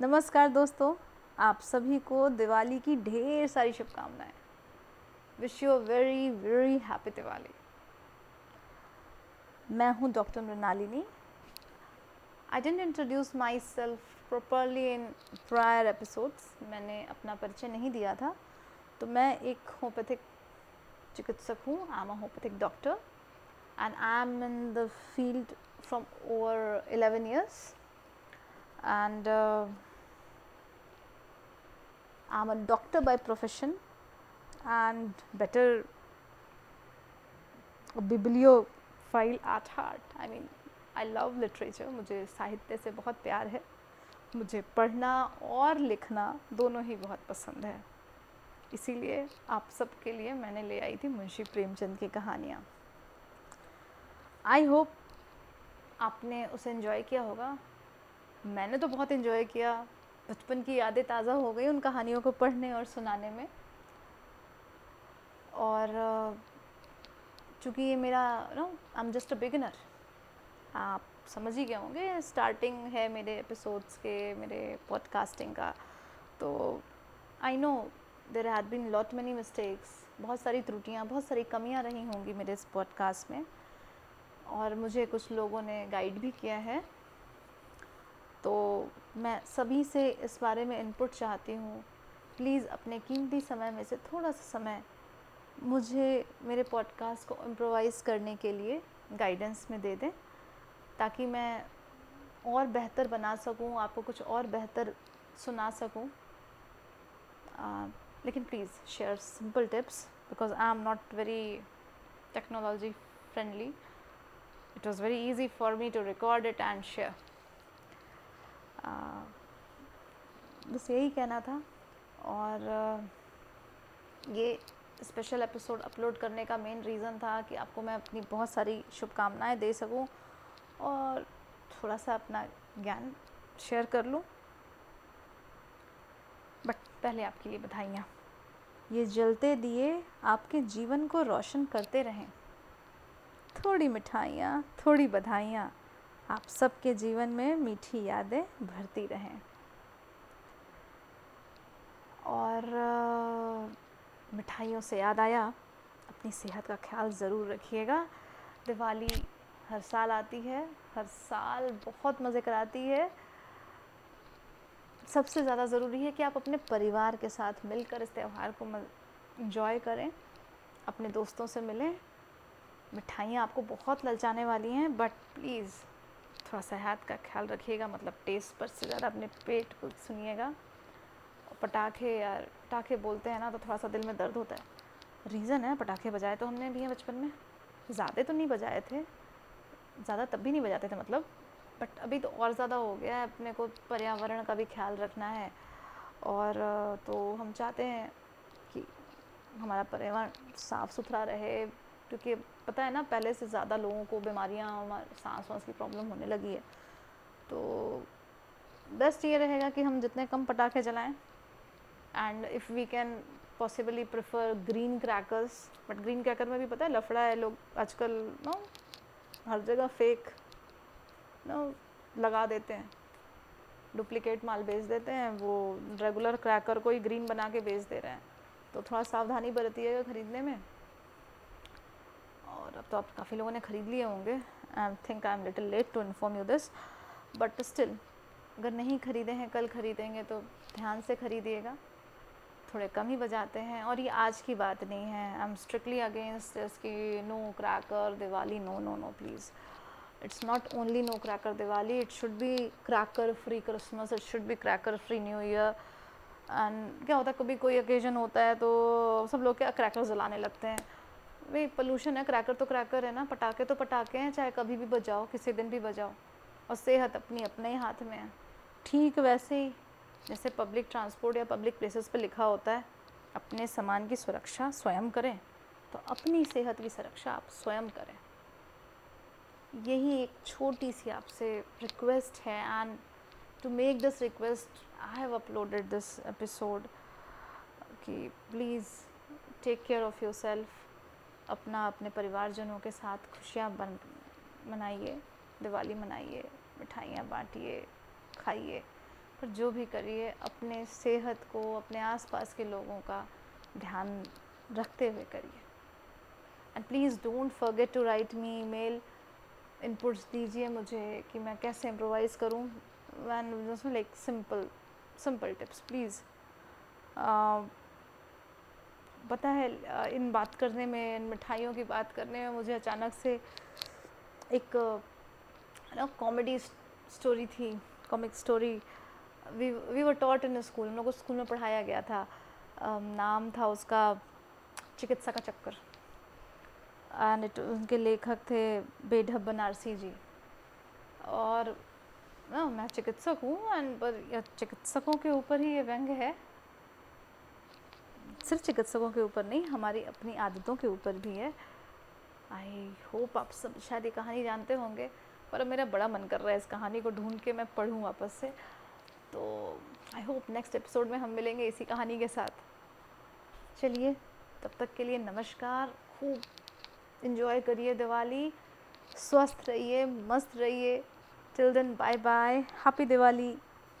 नमस्कार दोस्तों, आप सभी को दिवाली की ढेर सारी शुभकामनाएँ। Wish you very very happy Diwali. मैं हूँ doctor Mrinalini. I didn't introduce myself properly in prior episodes मैंने अपना परिचय नहीं दिया था। तो मैं एक होम्योपैथिक चिकित्सक हूँ। I am a homeopathic doctor and I am in the field from over 11 years and uh, I'm a doctor by profession and better a bibliophile at heart. I mean, I love literature. मुझे साहित्य से बहुत प्यार है मुझे पढ़ना और लिखना दोनों ही बहुत पसंद है इसीलिए आप सबके लिए मैंने ले आई थी मुंशी प्रेमचंद की कहानियाँ आई होप आपने उसे इन्जॉय किया होगा मैंने तो बहुत इन्जॉय किया। बचपन की यादें ताज़ा हो गई उन कहानियों को पढ़ने और सुनाने में। और चूँकि ये मेरा no I am just a beginner आप समझ ही गए होंगे स्टार्टिंग है मेरे एपिसोड्स के, मेरे पॉडकास्टिंग का। तो I know there had been lot many mistakes बहुत सारी त्रुटियाँ, बहुत सारी कमियाँ रही होंगी मेरे इस पॉडकास्ट में। और मुझे कुछ लोगों ने गाइड भी किया है। तो मैं सभी से इस बारे में इनपुट चाहती हूँ। प्लीज़ अपने कीमती समय में से थोड़ा सा समय मुझे मेरे पॉडकास्ट को इम्प्रोवाइज़ करने के लिए गाइडेंस में दे दें, ताकि मैं और बेहतर बना सकूँ, आपको कुछ और बेहतर सुना सकूँ। लेकिन please share simple tips because I am not very technology friendly it was very easy for me to record it and share बस यही कहना था और ये स्पेशल एपिसोड अपलोड करने का मेन रीज़न था कि आपको मैं अपनी बहुत सारी शुभकामनाएँ दे सकूँ और थोड़ा सा अपना ज्ञान शेयर कर लूँ। बट पहले आपके लिए बधाइयाँ। ये जलते दिए, आपके जीवन को रोशन करते रहें। थोड़ी मिठाइयाँ, थोड़ी बधाइयाँ। आप सबके जीवन में मीठी यादें भरती रहें। और मिठाइयों से याद आया, अपनी सेहत का ख्याल ज़रूर रखिएगा। दिवाली हर साल आती है, हर साल बहुत मज़े कराती है। सबसे ज़्यादा ज़रूरी है कि आप अपने परिवार के साथ मिलकर इस त्यौहार को इंजॉय करें, अपने दोस्तों से मिलें। मिठाइयाँ आपको बहुत ललचाने वाली हैं बट प्लीज़ थोड़ा सा सेहत का ख्याल रखिएगा मतलब टेस्ट पर से ज़्यादा अपने पेट को सुनिएगा। पटाखे यार, पटाखे बोलते हैं ना तो थोड़ा सा दिल में दर्द होता है। रीज़न है, पटाखे बजाए तो हमने भी हैं बचपन में। ज़्यादा तो नहीं बजाए थे। ज़्यादा तब भी नहीं बजाते थे मतलब। बट अभी तो और ज़्यादा हो गया है, अपने को पर्यावरण का भी ख्याल रखना है। और तो हम चाहते हैं कि हमारा पर्यावरण साफ़ सुथरा रहे क्योंकि पता है ना, पहले से ज़्यादा लोगों को बीमारियाँ सांस वांस की प्रॉब्लम होने लगी है। तो बेस्ट ये रहेगा कि हम जितने कम पटाखे जलाएँ। And if we can possibly prefer green crackers but green cracker में भी पता है, लफड़ा है लोग आजकल नो हर जगह फेक नो लगा देते हैं। डुप्लीकेट माल बेच देते हैं, वो रेगुलर क्रैकर को ही ग्रीन बना के बेच दे रहे हैं। तो थोड़ा सावधानी बरतिएगा ख़रीदने में। और अब तो आप काफ़ी लोगों ने ख़रीद लिए होंगे। I think I am little late to inform you this but still अगर नहीं ख़रीदे हैं, कल ख़रीदेंगे तो ध्यान से ख़रीदिएगा। थोड़े कम ही बजाते हैं, और ये आज की बात नहीं है। आई एम स्ट्रिक्टली अगेंस्ट इसकी no cracker Diwali no no no please it's not only no cracker Diwali it should be cracker free Christmas it should be cracker free New Year and क्या होता है, कभी कोई occasion होता है तो सब लोग क्या क्रैकर जलाने लगते हैं। वही पोल्यूशन है क्रैकर तो क्रैकर है ना, पटाखे तो पटाखे हैं, चाहे कभी भी बजाओ, किसी दिन भी बजाओ, और सेहत अपनी अपने ही हाथ में है। ठीक वैसे ही, जैसे पब्लिक ट्रांसपोर्ट या पब्लिक प्लेसेस पर लिखा होता है, अपने सामान की सुरक्षा स्वयं करें तो अपनी सेहत की सुरक्षा आप स्वयं करें। यही एक छोटी सी आपसे रिक्वेस्ट है and to make this request I have uploaded this episode कि please take care of yourself अपना, अपने परिवारजनों के साथ खुशियाँ बन, मनाइए, दिवाली मनाइए, मिठाइयाँ बांटिए, खाइए, पर जो भी करिए, अपने सेहत को, अपने आसपास के लोगों का ध्यान रखते हुए करिए। And please don't forget to write me email inputs दीजिए मुझे कि मैं कैसे इम्प्रोवाइज़ करूँ when like simple simple tips please पता है इन बात करने में, इन मिठाइयों की बात करने में मुझे अचानक से एक ना कॉमेडी स्टोरी थी comic story we we were taught in school हम लोग को स्कूल में पढ़ाया गया था। नाम था उसका चिकित्सा का चक्कर। एंड इट उनके लेखक थे बेढब बनारसी जी। और, ना, मैं चिकित्सक हूँ एंड पर चिकित्सकों के ऊपर ही ये व्यंग है। सिर्फ़ चिकित्सकों के ऊपर नहीं, हमारी अपनी आदतों के ऊपर भी है। आई होप आप सब शायद ये कहानी जानते होंगे, पर मेरा बड़ा मन कर रहा है इस कहानी को ढूंढ के मैं पढ़ूँ वापस से। तो आई होप नेक्स्ट एपिसोड में हम मिलेंगे इसी कहानी के साथ। चलिए, तब तक के लिए नमस्कार, खूब इन्जॉय करिए दिवाली, स्वस्थ रहिए, मस्त रहिए। Till then bye bye happy Diwali.